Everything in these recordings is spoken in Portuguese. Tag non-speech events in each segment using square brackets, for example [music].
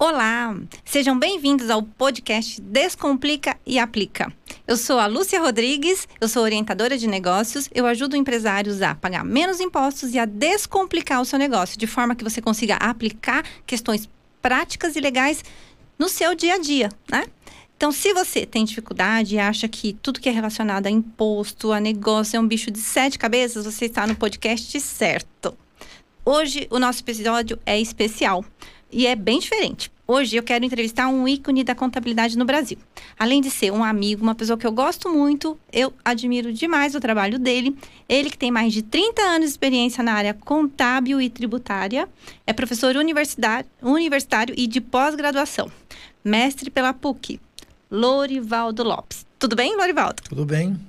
Olá, sejam bem-vindos ao podcast Descomplica e Aplica. Eu sou a Lúcia Rodrigues, eu sou orientadora de negócios, eu ajudo empresários a pagar menos impostos e a descomplicar o seu negócio, de forma que você consiga aplicar questões práticas e legais no seu dia a dia, né? Então, se você tem dificuldade e acha que tudo que é relacionado a imposto, a negócio é um bicho de sete cabeças, você está no podcast certo. Hoje, o nosso episódio é especial e é bem diferente. Hoje eu quero entrevistar um ícone da contabilidade no Brasil. Além de ser um amigo, uma pessoa que eu gosto muito, eu admiro demais o trabalho dele. Ele que tem mais de 30 anos de experiência na área contábil e tributária, é professor universitário, e de pós-graduação, mestre pela PUC, Lorivaldo Lopes. Tudo bem, Lorivaldo? Tudo bem.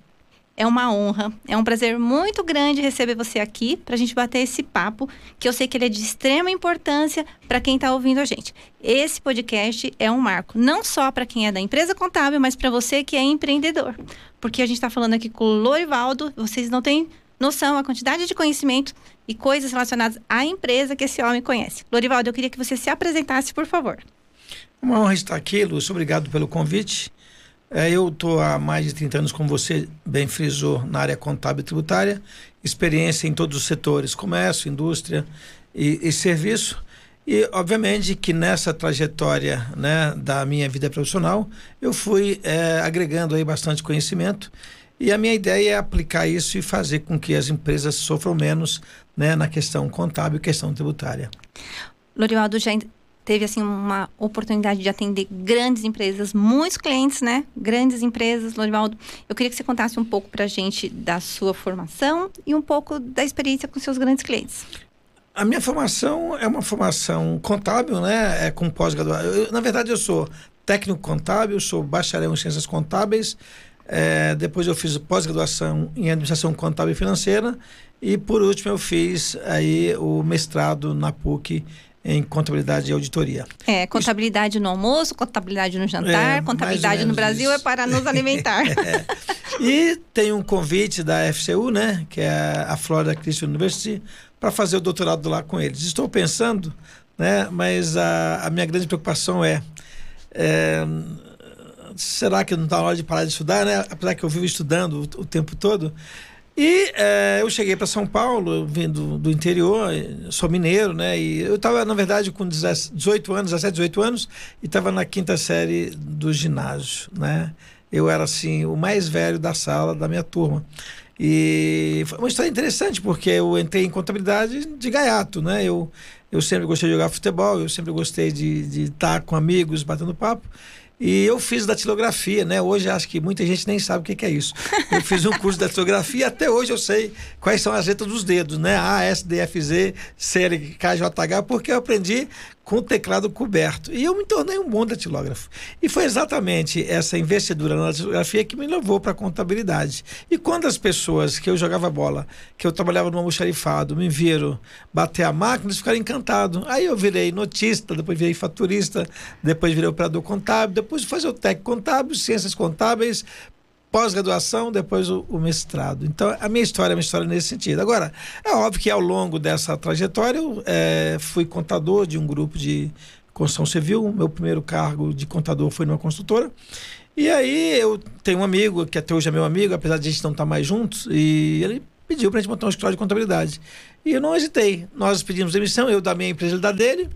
É uma honra, é um prazer muito grande receber você aqui para a gente bater esse papo, que eu sei que ele é de extrema importância para quem está ouvindo a gente. Esse podcast é um marco, não só para quem é da empresa contábil, mas para você que é empreendedor. Porque a gente está falando aqui com o Lorivaldo, vocês não têm noção a quantidade de conhecimento e coisas relacionadas à empresa que esse homem conhece. Lorivaldo, eu queria que você se apresentasse, por favor. Uma honra estar aqui, Lúcio. Obrigado pelo convite. É, eu estou há mais de 30 anos, como você bem frisou, na área contábil e tributária, experiência em todos os setores, comércio, indústria e, e serviço. E, obviamente, que nessa trajetória né, da minha vida profissional, eu fui é, agregando aí bastante conhecimento. E a minha ideia é aplicar isso e fazer com que as empresas sofram menos né, na questão contábil e questão tributária. Lorivaldo, já teve assim uma oportunidade de atender grandes empresas, muitos clientes, né? Grandes empresas, Lorivaldo. Eu queria que você contasse um pouco para a gente da sua formação e um pouco da experiência com seus grandes clientes. A minha formação é uma formação contábil, né? É com pós-graduação. Na verdade, eu sou técnico contábil, sou bacharel em ciências contábeis. É, depois eu fiz pós-graduação em administração contábil e financeira e por último eu fiz aí o mestrado na PUC em contabilidade e auditoria. É, contabilidade Isso. no almoço, contabilidade no jantar, é, contabilidade no Brasil isso. é para nos alimentar. [laughs] é. E tem um convite da FCU, né, que é a Florida Christian University, para fazer o doutorado lá com eles. Estou pensando, né, mas a, a minha grande preocupação é, é será que não está na hora de parar de estudar, né? Apesar que eu vivo estudando o, o tempo todo, e é, eu cheguei para São Paulo, vindo do interior, sou mineiro, né? E eu estava, na verdade, com 18 anos, 17, 18 anos, e estava na quinta série do ginásio, né? Eu era, assim, o mais velho da sala da minha turma. E foi uma história interessante, porque eu entrei em contabilidade de gaiato, né? Eu, eu sempre gostei de jogar futebol, eu sempre gostei de, estar com amigos, batendo papo. E eu fiz datilografia, né? Hoje acho que muita gente nem sabe o que, que é isso. Eu fiz um curso de datilografia, até hoje eu sei quais são as letras dos dedos, né? A, S, D, F, Z, C, L, K, J, H, porque eu aprendi com o teclado coberto. E eu me tornei um bom datilógrafo. E foi exatamente essa investidura na datilografia que me levou para a contabilidade. E quando as pessoas que eu jogava bola, que eu trabalhava no almoxarifado, me viram bater a máquina, eles ficaram encantados. Aí eu virei notista, depois virei faturista, depois virei operador contábil, depois fazer o técnico contábil, ciências contábeis, pós-graduação, depois o, o, mestrado. Então, a minha história é uma história nesse sentido. Agora, é óbvio que ao longo dessa trajetória eu é, fui contador de um grupo de construção civil. Meu primeiro cargo de contador foi numa construtora. E aí eu tenho um amigo, que até hoje é meu amigo, apesar de a gente não estar mais juntos, e ele pediu para a gente montar um escritório de contabilidade. E eu não hesitei. Nós pedimos demissão, eu da minha empresa, ele da dele,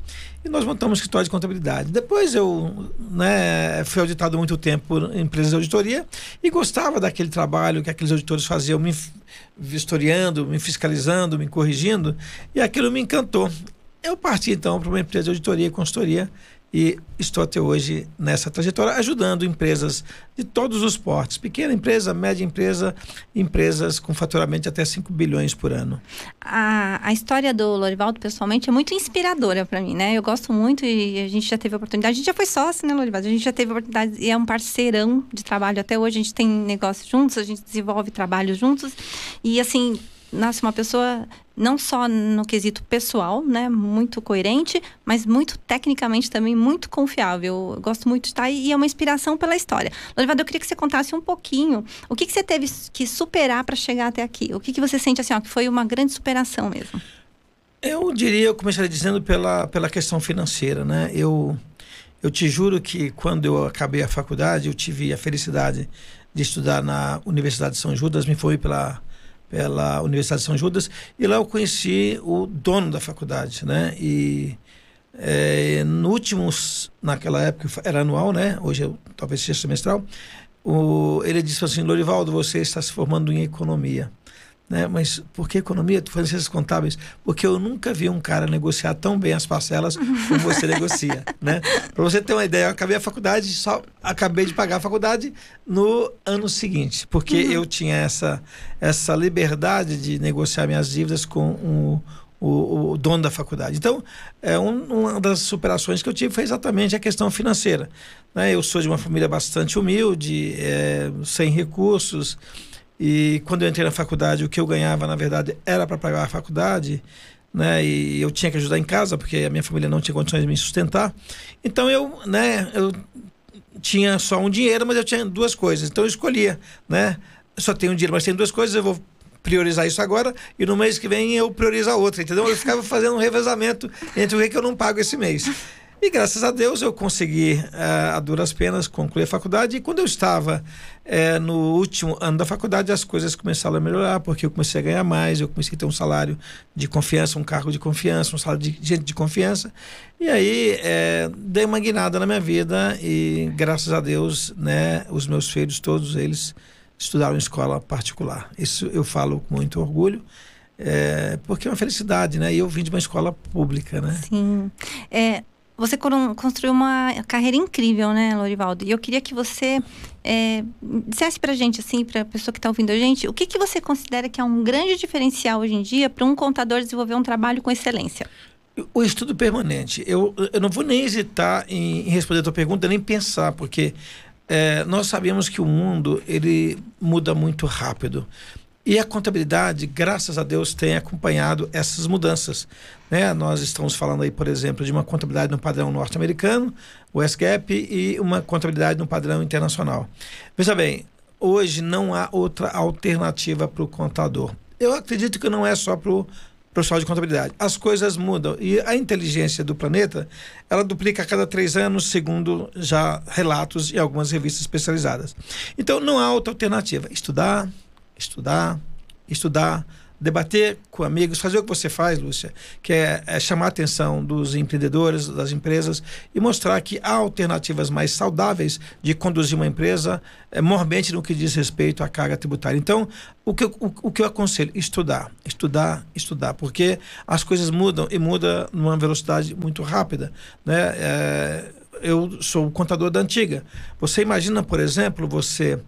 e nós montamos um escritório de contabilidade. Depois eu né, fui auditado muito tempo por empresas de auditoria e gostava daquele trabalho que aqueles auditores faziam, me vistoriando, me fiscalizando, me corrigindo, e aquilo me encantou. Eu parti então para uma empresa de auditoria e consultoria e estou até hoje nessa trajetória ajudando empresas de todos os portes, pequena empresa, média empresa, empresas com faturamento de até 5 bilhões por ano. A, a história do Lorivaldo, pessoalmente, é muito inspiradora para mim, né? Eu gosto muito e a gente já teve a oportunidade, a gente já foi sócio, né, Lorivaldo? A gente já teve a oportunidade e é um parceirão de trabalho até hoje, a gente tem negócios juntos, a gente desenvolve trabalho juntos e assim, nasce uma pessoa não só no quesito pessoal, né, muito coerente, mas muito tecnicamente também muito confiável. Eu gosto muito de estar e é uma inspiração pela história. Lorivado, eu queria que você contasse um pouquinho o que, que você teve que superar para chegar até aqui. O que, que você sente assim, ó, que foi uma grande superação mesmo? Eu diria, eu começaria dizendo pela, pela questão financeira, né? Eu Eu te juro que quando eu acabei a faculdade, eu tive a felicidade de estudar na Universidade de São Judas, me foi pela pela Universidade de São Judas e lá eu conheci o dono da faculdade, né? E é, no último, naquela época era anual, né? Hoje eu, talvez seja semestral. O, ele disse assim: Lorivaldo, você está se formando em economia. Né? Mas por que economia? Tu fazes ciências contábeis? Porque eu nunca vi um cara negociar tão bem as parcelas como você negocia, [laughs] né? Para você ter uma ideia, eu acabei a faculdade, só acabei de pagar a faculdade no ano seguinte, porque uhum. eu tinha essa essa liberdade de negociar minhas dívidas com o, o, o dono da faculdade. Então, é um, uma das superações que eu tive foi exatamente a questão financeira. Né? Eu sou de uma família bastante humilde, é, sem recursos. E quando eu entrei na faculdade, o que eu ganhava, na verdade, era para pagar a faculdade, né? E eu tinha que ajudar em casa, porque a minha família não tinha condições de me sustentar. Então eu, né, eu tinha só um dinheiro, mas eu tinha duas coisas. Então eu escolhia, né? só tenho um dinheiro, mas tenho duas coisas, eu vou priorizar isso agora e no mês que vem eu priorizo a outra, entendeu? Eu ficava fazendo um revezamento entre o que eu não pago esse mês. E graças a Deus eu consegui, uh, a duras penas, concluir a faculdade. E quando eu estava uh, no último ano da faculdade, as coisas começaram a melhorar, porque eu comecei a ganhar mais, eu comecei a ter um salário de confiança, um cargo de confiança, um salário de gente de confiança. E aí uh, dei uma guinada na minha vida e graças a Deus, né, os meus filhos, todos eles, estudaram em escola particular. Isso eu falo com muito orgulho. É, porque é uma felicidade, né? E eu vim de uma escola pública, né? Sim. É, você construiu uma carreira incrível, né, Lorivaldo? E eu queria que você é, dissesse pra gente, assim, pra pessoa que está ouvindo a gente, o que, que você considera que é um grande diferencial hoje em dia para um contador desenvolver um trabalho com excelência? O estudo permanente. Eu, eu não vou nem hesitar em, em responder a tua pergunta, nem pensar, porque é, nós sabemos que o mundo ele muda muito rápido. E a contabilidade, graças a Deus, tem acompanhado essas mudanças. Né? Nós estamos falando aí, por exemplo, de uma contabilidade no padrão norte-americano, o SGAP, e uma contabilidade no padrão internacional. Veja bem, hoje não há outra alternativa para o contador. Eu acredito que não é só para o profissional de contabilidade. As coisas mudam e a inteligência do planeta ela duplica a cada três anos, segundo já relatos em algumas revistas especializadas. Então não há outra alternativa. Estudar, estudar, estudar, debater com amigos, fazer o que você faz, Lúcia, que é, é, chamar a atenção dos empreendedores, das empresas e mostrar que há alternativas mais saudáveis de conduzir uma empresa, é, mormente no que diz respeito à carga tributária. Então, o que, eu, o, o que eu aconselho? Estudar, estudar, estudar, porque as coisas mudam e mudam numa velocidade muito rápida, né? É, eu sou contador da antiga. Você imagina, por exemplo, você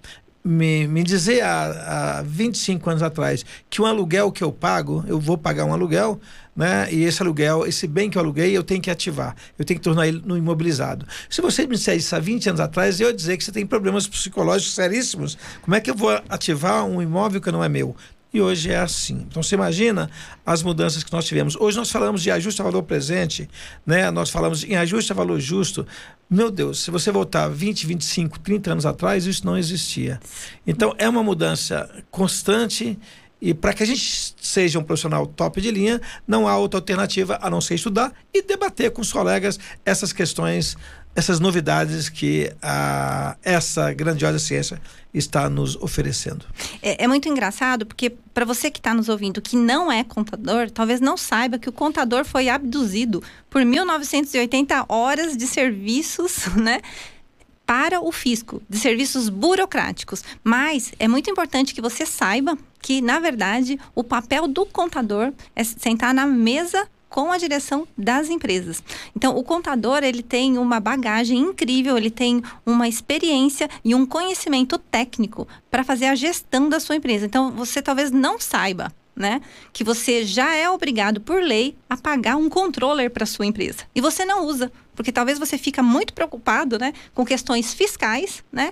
me, me dizer há, há 25 anos atrás que um aluguel que eu pago, eu vou pagar um aluguel, né? E esse aluguel, esse bem que eu aluguei, eu tenho que ativar. Eu tenho que tornar ele no imobilizado. Se você me dissesse isso há 20 anos atrás, eu ia dizer que você tem problemas psicológicos seríssimos. Como é que eu vou ativar um imóvel que não é meu? E hoje é assim. Então você imagina as mudanças que nós tivemos. Hoje nós falamos de ajuste a valor presente, né? Nós falamos em ajuste a valor justo. Meu Deus, se você voltar 20, 25, 30 anos atrás, isso não existia. Então é uma mudança constante e para que a gente seja um profissional top de linha, não há outra alternativa a não ser estudar e debater com os colegas essas questões essas novidades que a, essa grandiosa ciência está nos oferecendo. É, é muito engraçado porque para você que está nos ouvindo que não é contador, talvez não saiba que o contador foi abduzido por 1980 horas de serviços, [laughs] né? Para o fisco, de serviços burocráticos. Mas é muito importante que você saiba que, na verdade, o papel do contador é sentar na mesa com a direção das empresas. Então, o contador, ele tem uma bagagem incrível, ele tem uma experiência e um conhecimento técnico para fazer a gestão da sua empresa. Então, você talvez não saiba, né, que você já é obrigado por lei a pagar um controller para sua empresa. E você não usa, porque talvez você fica muito preocupado, né, com questões fiscais, né?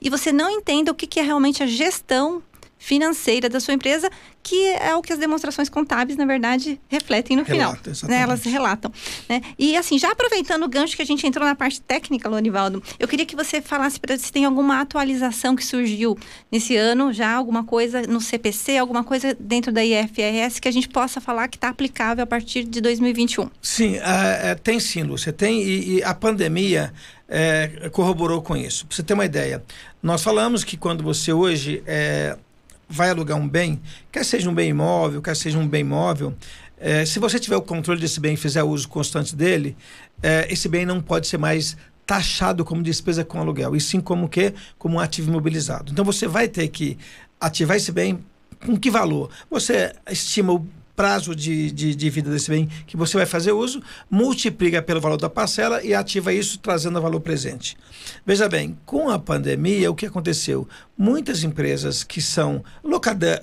E você não entenda o que, que é realmente a gestão financeira da sua empresa, que é o que as demonstrações contábeis, na verdade, refletem no Relata, final. Né? Elas relatam. Né? E assim, já aproveitando o gancho que a gente entrou na parte técnica, Lorivaldo, eu queria que você falasse para se tem alguma atualização que surgiu nesse ano, já alguma coisa no CPC, alguma coisa dentro da IFRS que a gente possa falar que está aplicável a partir de 2021. Sim, uh, tem sim, Lúcia. Tem, e, e a pandemia é, corroborou com isso. Para você ter uma ideia, nós falamos que quando você hoje é, vai alugar um bem, quer seja um bem imóvel, quer seja um bem móvel, é, se você tiver o controle desse bem e fizer uso constante dele, é, esse bem não pode ser mais taxado como despesa com aluguel, e sim como que como um ativo imobilizado. Então você vai ter que ativar esse bem com que valor? Você estima o prazo de, de, de, vida desse bem que você vai fazer uso, multiplica pelo valor da parcela e ativa isso trazendo valor presente. Veja bem, com a pandemia, o que aconteceu? Muitas empresas que são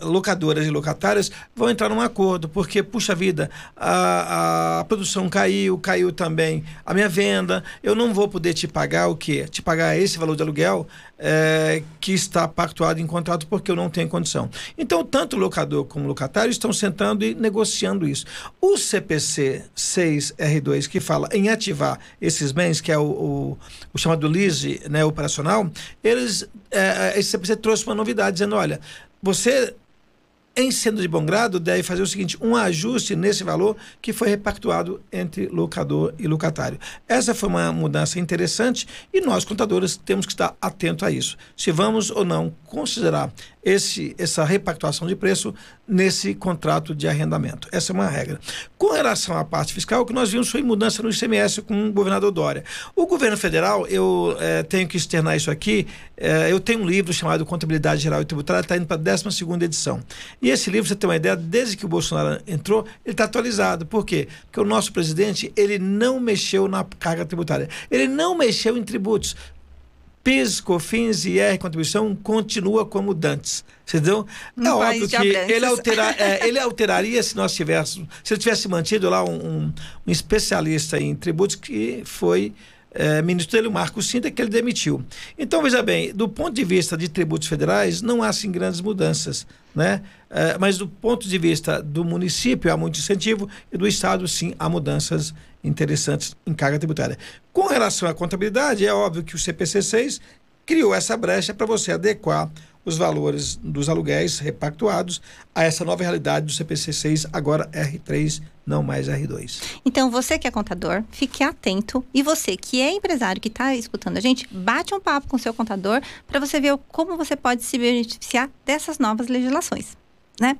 locadoras e locatárias vão entrar num acordo, porque, puxa vida, a, a produção caiu, caiu também a minha venda, eu não vou poder te pagar o quê? Te pagar esse valor de aluguel é, que está pactuado em contrato porque eu não tenho condição. Então, tanto locador como locatário estão sentando e negociando isso. O CPC 6R2, que fala em ativar esses bens, que é o, o, o chamado lease né, operacional, eles, é, esse CPC trouxe uma novidade, dizendo, olha, você em sendo de bom grado, deve fazer o seguinte: um ajuste nesse valor que foi repactuado entre locador e locatário. Essa foi uma mudança interessante e nós, contadores, temos que estar atentos a isso. Se vamos ou não considerar esse, essa repactuação de preço nesse contrato de arrendamento. Essa é uma regra. Com relação à parte fiscal, o que nós vimos foi mudança no ICMS com o governador Dória. O governo federal, eu é, tenho que externar isso aqui, é, eu tenho um livro chamado Contabilidade Geral e Tributária, está indo para a 12 edição. E esse livro, você tem uma ideia, desde que o Bolsonaro entrou, ele está atualizado. Por quê? Porque o nosso presidente, ele não mexeu na carga tributária. Ele não mexeu em tributos. PIS, COFINS e IR contribuição continua como dantes. Entendeu? Um é óbvio que ele, altera, é, ele alteraria se nós tivéssemos, se ele tivesse mantido lá um, um, um especialista em tributos que foi é, ministro dele, o Marco Sinta, que ele demitiu. Então, veja bem, do ponto de vista de tributos federais, não há assim grandes mudanças, né? É, mas do ponto de vista do município, há muito incentivo, e do Estado, sim, há mudanças interessantes em carga tributária. Com relação à contabilidade, é óbvio que o CPC 6 criou essa brecha para você adequar os valores dos aluguéis repactuados a essa nova realidade do CPC 6, agora R3, não mais R2. Então, você que é contador, fique atento. E você que é empresário, que está escutando a gente, bate um papo com seu contador para você ver como você pode se beneficiar dessas novas legislações. Né?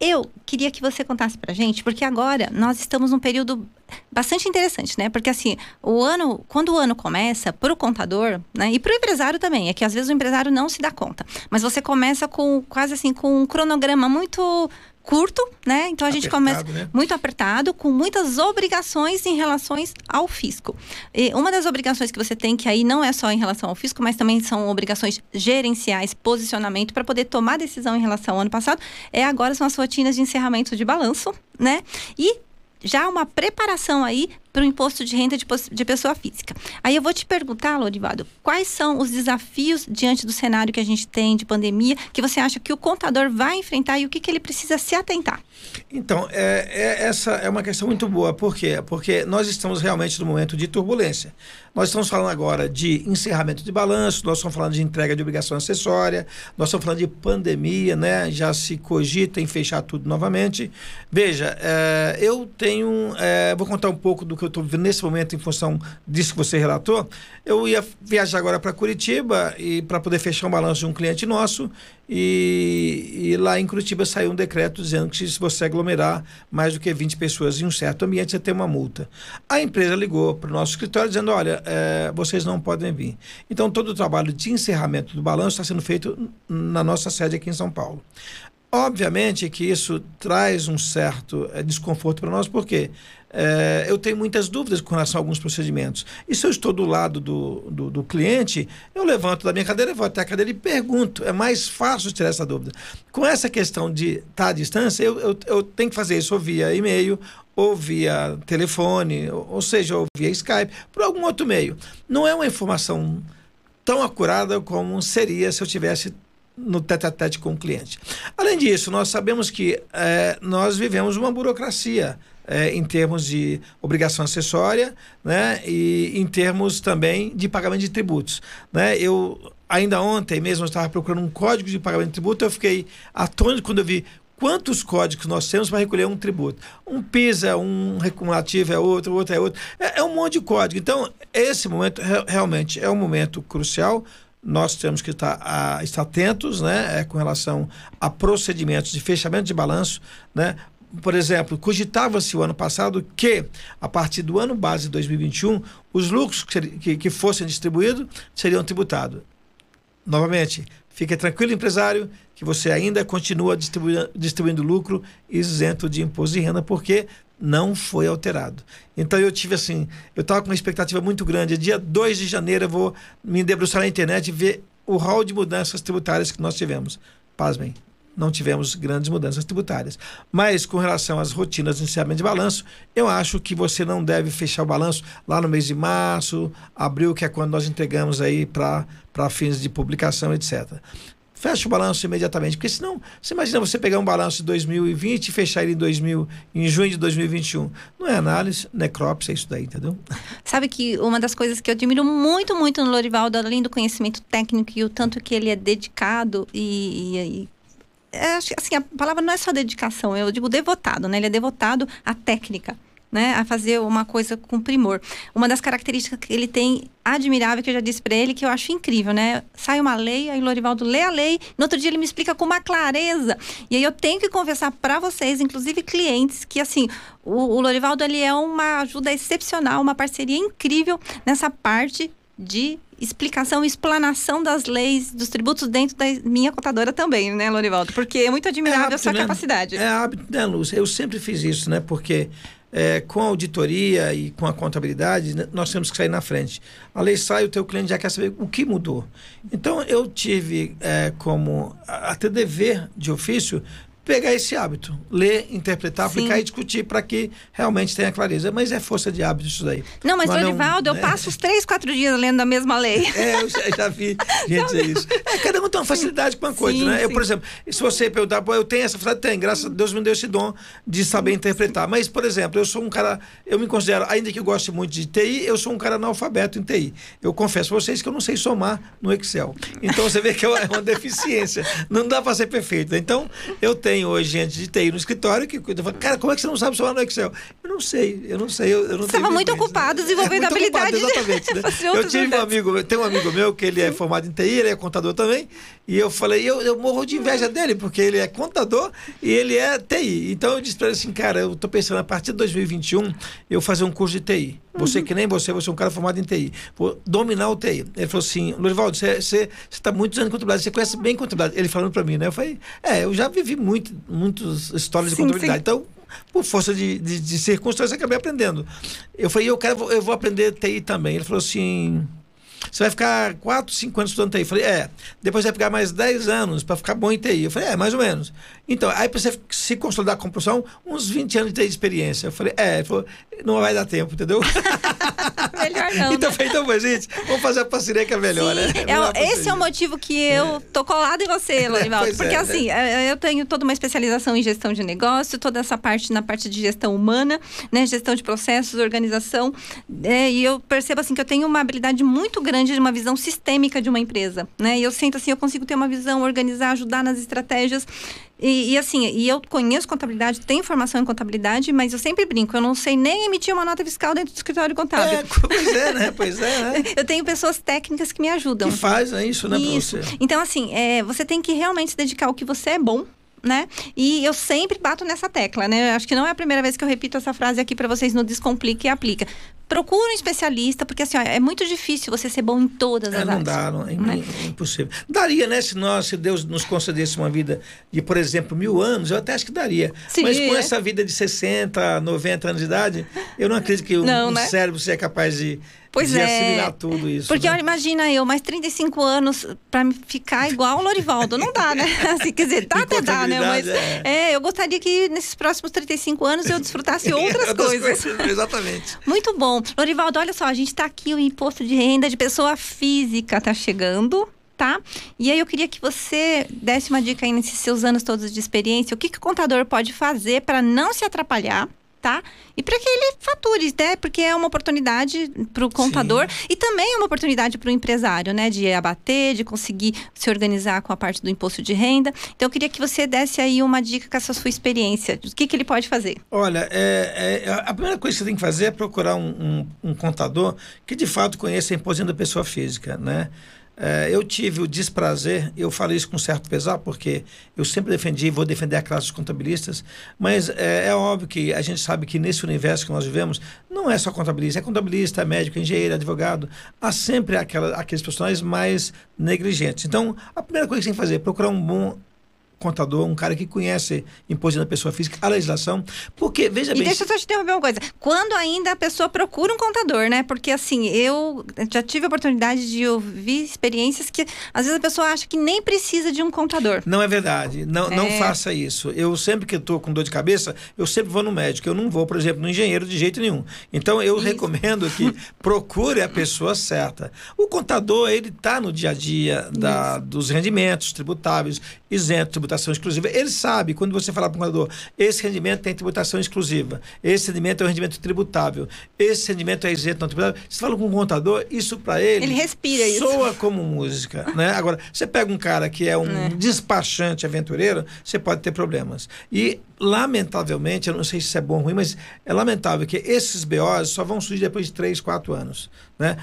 Eu queria que você contasse pra gente, porque agora nós estamos num período bastante interessante, né? Porque assim, o ano, quando o ano começa, para o contador, né? E para o empresário também, é que às vezes o empresário não se dá conta. Mas você começa com quase assim, com um cronograma muito curto, né? Então a gente começa né? muito apertado, com muitas obrigações em relação ao fisco. E uma das obrigações que você tem, que aí não é só em relação ao fisco, mas também são obrigações gerenciais, posicionamento, para poder tomar decisão em relação ao ano passado, é agora são as rotinas de encerramento de balanço, né? E já uma preparação aí para o imposto de renda de, de, pessoa física. Aí eu vou te perguntar, Lorivado, quais são os desafios diante do cenário que a gente tem de pandemia que você acha que o contador vai enfrentar e o que, que ele precisa se atentar? Então, é, é, essa é uma questão muito boa. Por quê? Porque nós estamos realmente no momento de turbulência. Nós estamos falando agora de encerramento de balanço, nós estamos falando de entrega de obrigação acessória, nós estamos falando de pandemia, né? Já se cogita em fechar tudo novamente. Veja, é, eu tenho. É, vou contar um pouco do que eu estou vivendo nesse momento em função disso que você relatou. Eu ia viajar agora para Curitiba e para poder fechar um balanço de um cliente nosso e, e, lá em Curitiba saiu um decreto dizendo que se você aglomerar mais do que 20 pessoas em um certo ambiente, você tem uma multa. A empresa ligou para o nosso escritório dizendo: olha, é, vocês não podem vir. Então, todo o trabalho de encerramento do balanço está sendo feito na nossa sede aqui em São Paulo. Obviamente que isso traz um certo é, desconforto para nós, porque é, eu tenho muitas dúvidas com relação a alguns procedimentos. E se eu estou do lado do, do, do cliente, eu levanto da minha cadeira, vou até a cadeira e pergunto. É mais fácil tirar essa dúvida. Com essa questão de estar à distância, eu, eu, eu tenho que fazer isso via e-mail, ou via telefone, ou, ou seja, ou via Skype, por algum outro meio. Não é uma informação tão acurada como seria se eu tivesse no tete a tete com o cliente. Além disso, nós sabemos que é, nós vivemos uma burocracia é, em termos de obrigação acessória, né? E em termos também de pagamento de tributos, né? Eu ainda ontem mesmo estava procurando um código de pagamento de tributo, eu fiquei atônito quando eu vi quantos códigos nós temos para recolher um tributo. Um PIS é um, recumulativo é outro, outro é outro. É, é um monte de código. Então, esse momento realmente é um momento crucial. Nós temos que estar, a, estar atentos né, é, com relação a procedimentos de fechamento de balanço. Né? Por exemplo, cogitava-se o ano passado que, a partir do ano base de 2021, os lucros que, que, que fossem distribuídos seriam tributados. Novamente, fique tranquilo, empresário, que você ainda continua distribuindo, distribuindo lucro isento de imposto de renda, porque não foi alterado. Então eu tive assim, eu estava com uma expectativa muito grande. Dia 2 de janeiro eu vou me debruçar na internet e ver o rol de mudanças tributárias que nós tivemos. Pasmem, não tivemos grandes mudanças tributárias. Mas com relação às rotinas de encerramento de balanço, eu acho que você não deve fechar o balanço lá no mês de março, abril, que é quando nós entregamos aí para fins de publicação, etc. Fecha o balanço imediatamente, porque senão, você imagina você pegar um balanço de 2020 e fechar ele em, 2000, em junho de 2021. Não é análise, necrópsia, é isso daí, entendeu? Sabe que uma das coisas que eu admiro muito, muito no Lorivaldo, além do conhecimento técnico e o tanto que ele é dedicado e, e é, assim, a palavra não é só dedicação, eu digo devotado, né? Ele é devotado à técnica. Né, a fazer uma coisa com primor. Uma das características que ele tem admirável, que eu já disse para ele, que eu acho incrível, né? Sai uma lei, aí o Lorivaldo lê a lei, no outro dia ele me explica com uma clareza. E aí eu tenho que confessar para vocês, inclusive clientes, que assim, o, o Lorivaldo ele é uma ajuda excepcional, uma parceria incrível nessa parte de explicação e explanação das leis dos tributos dentro da minha contadora também, né, Lorivaldo? Porque é muito admirável é hábito, a sua né? capacidade. É hábito, né, Lúcia? Eu sempre fiz isso, né? Porque é, com a auditoria e com a contabilidade, né, nós temos que sair na frente. A lei sai, o teu cliente já quer saber o que mudou. Então, eu tive é, como até dever de ofício pegar esse hábito, ler, interpretar, Sim. aplicar e discutir para que realmente tenha clareza. Mas é força de hábito isso daí. Não, mas, Dorivaldo, né? eu passo os três, quatro dias lendo a mesma lei. [laughs] É, eu já, já vi [laughs] gente dizer isso. É, cada um tem uma facilidade com uma coisa, sim, né? Sim. Eu, por exemplo, se você perguntar, eu tenho essa facilidade? Tem, graças a Deus me deu esse dom de saber interpretar. Mas, por exemplo, eu sou um cara, eu me considero, ainda que eu goste muito de TI, eu sou um cara analfabeto em TI. Eu confesso a vocês que eu não sei somar no Excel. Então você vê que é uma [laughs] deficiência. Não dá para ser perfeito. Então, eu tenho hoje gente de TI no escritório que cuida. Cara, como é que você não sabe somar no Excel? Eu não sei, eu não sei. Eu, eu não Estava muito ocupado desenvolvendo é, habilidade. Ocupado, exatamente. Né? [laughs] eu tive um amigo, tem um amigo meu que ele é formado em TI, ele é contador também, e eu falei, eu, eu morro de inveja dele, porque ele é contador e ele é TI. Então eu disse para ele assim, cara, eu tô pensando, a partir de 2021, eu fazer um curso de TI. Você que nem você, você é um cara formado em TI. Vou dominar o TI. Ele falou assim, Lorivaldo, você está muitos anos em contabilidade, você conhece bem contabilidade. Ele falando para mim, né? Eu falei, é, eu já vivi muito, muitas histórias sim, de contabilidade. Sim. Então, por força de, de, de circunstâncias, eu acabei aprendendo. Eu falei, eu quero, eu vou aprender TI também. Ele falou assim, você vai ficar 4, 5 anos estudando TI. Eu falei, é. Depois vai ficar mais 10 anos para ficar bom em TI. Eu falei, é, mais ou menos. Então, aí para você se consolidar com profissão, uns 20 anos de experiência. Eu falei, é, ele falou, não vai dar tempo, entendeu? [laughs] melhor não. então, né? então, mas, gente, vamos fazer a parceria que é melhor, Sim, né? É, esse é o motivo que eu é. tô colado em você, Lorivaldo. porque é, assim, né? eu tenho toda uma especialização em gestão de negócio, toda essa parte na parte de gestão humana, né? Gestão de processos, organização. É, e eu percebo assim que eu tenho uma habilidade muito grande de uma visão sistêmica de uma empresa, né? E eu sinto assim, eu consigo ter uma visão, organizar, ajudar nas estratégias. E, e, assim, e eu conheço contabilidade, tenho formação em contabilidade, mas eu sempre brinco, eu não sei nem emitir uma nota fiscal dentro do escritório contábil. É, pois é, né? Pois é, né? [laughs] eu tenho pessoas técnicas que me ajudam. Que faz é isso, né, isso. Então, assim, é, você tem que realmente se dedicar ao que você é bom, né? E eu sempre bato nessa tecla, né? Acho que não é a primeira vez que eu repito essa frase aqui para vocês no Descomplica e Aplica. Procura um especialista, porque assim, ó, é muito difícil você ser bom em todas é, as não áreas. Dá, não, é, né? é impossível. Daria, né? Se, nós, se Deus nos concedesse uma vida de, por exemplo, mil anos, eu até acho que daria. Sim, Mas com é. essa vida de 60, 90 anos de idade, eu não acredito que não, um, né? cérebro seja capaz de Pois de é. assimilar tudo isso. Porque né? olha, imagina eu, mais 35 anos para ficar igual o Lorivaldo. Não dá, né? [laughs] Assim, quer dizer, dá até dá, né? Mas é. é. eu gostaria que nesses próximos 35 anos eu desfrutasse [laughs] outras, coisas. coisas. [laughs] Exatamente. Muito bom. Lorivaldo, olha só, a gente está aqui, o imposto de renda de pessoa física está chegando tá? E aí eu queria que você desse uma dica aí nesses seus anos todos de experiência, o que, que o contador pode fazer para não se atrapalhar, tá? E para que ele fature, né? Porque é uma oportunidade para o contador Sim. e também é uma oportunidade para o empresário, né? De abater, de conseguir se organizar com a parte do imposto de renda. Então eu queria que você desse aí uma dica com essa sua experiência. O que, que ele pode fazer? Olha, é, é, a primeira coisa que você tem que fazer é procurar um, um, um contador que de fato conheça a imposto da pessoa física, né? É, eu tive o desprazer, eu falo isso com certo pesar, porque eu sempre defendi e vou defender a classe dos contabilistas, mas é, é, óbvio que a gente sabe que nesse universo que nós vivemos, não é só contabilista, é contabilista, é médico, engenheiro, advogado, há sempre aquela, aqueles profissionais mais negligentes. Então, a primeira coisa que você tem que fazer é procurar um bom contador, um cara que conhece imposto da pessoa física, a legislação, porque, veja e bem... E deixa eu só te interromper uma coisa, quando ainda a pessoa procura um contador, né, porque assim, eu já tive a oportunidade de ouvir experiências que, às vezes a pessoa acha que nem precisa de um contador. Não é verdade, não, é... não faça isso. Eu sempre que estou com dor de cabeça, eu sempre vou no médico, eu não vou, por exemplo, no engenheiro de jeito nenhum. Então, eu isso. recomendo que [laughs] procure a pessoa certa. O contador, ele está no dia a dia da, dos rendimentos tributáveis, isento, tributação exclusiva. Ele sabe, quando você falar para o contador, esse rendimento tem tributação exclusiva, esse rendimento é um rendimento tributável, esse rendimento é isento não tributável. Você fala com o contador, isso para ele. Ele respira isso. Soa como música. Né? Agora, você pega um cara que é um é. despachante aventureiro, você pode ter problemas. E, lamentavelmente, eu não sei se isso é bom ou ruim, mas é lamentável que esses BOs só vão surgir depois de 3, 4 anos. Né?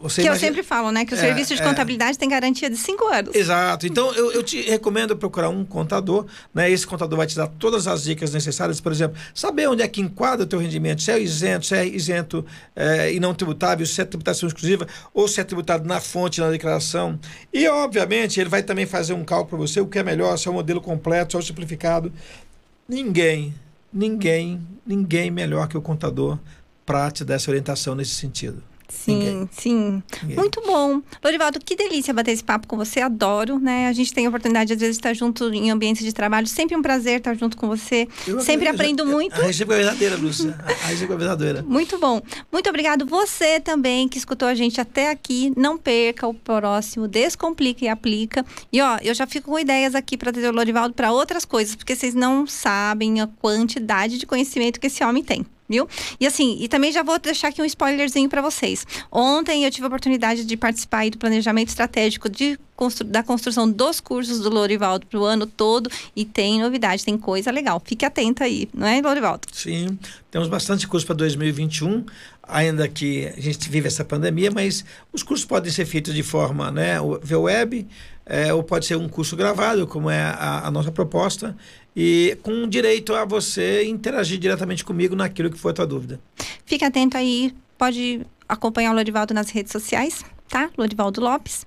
Você que imagina... eu sempre falo, né? Que o é, serviço de é. contabilidade tem garantia de cinco anos. Exato. Então, eu, eu, te recomendo procurar um contador, né? Esse contador vai te dar todas as dicas necessárias, por exemplo, saber onde é que enquadra o teu rendimento, se é isento, se é isento é, e não tributável, se é tributação exclusiva ou se é tributado na fonte, na declaração. E, obviamente, ele vai também fazer um cálculo para você, o que é melhor, se é o um modelo completo, se é o simplificado. Ninguém, ninguém, ninguém melhor que o contador para te dar essa orientação nesse sentido. Sim, Ninguém. sim. Ninguém. Muito bom. Lorivaldo, que delícia bater esse papo com você. Adoro, né? A gente tem a oportunidade, às vezes, de estar junto em ambientes de trabalho. Sempre um prazer estar junto com você. Eu Sempre aprendo muito. A recíproca é verdadeira, Lúcia. A recíproca é verdadeira. Muito bom. Muito obrigado você também que escutou a gente até aqui. Não perca o próximo. Descomplica e aplica. E, ó, eu já fico com ideias aqui para ter o Lorivaldo para outras coisas, porque vocês não sabem a quantidade de conhecimento que esse homem tem viu? E assim, e também já vou deixar aqui um spoilerzinho para vocês. Ontem eu tive a oportunidade de participar do planejamento estratégico de da construção dos cursos do Lorivaldo para o ano todo e tem novidade, tem coisa legal. Fique atento aí, não é, Lorivaldo? Sim, temos bastante curso para 2021, ainda que a gente vive essa pandemia, mas os cursos podem ser feitos de forma, né, via web, é, ou pode ser um curso gravado, como é a, a nossa proposta, e com direito a você interagir diretamente comigo naquilo que for a tua dúvida. Fique atento aí, pode acompanhar o Lorivaldo nas redes sociais, tá? Lorivaldo Lopes.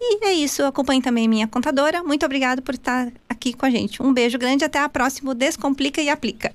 E é isso, acompanhe também minha contadora. Muito obrigado por estar aqui com a gente. Um beijo grande, até a próxima. Descomplica e aplica.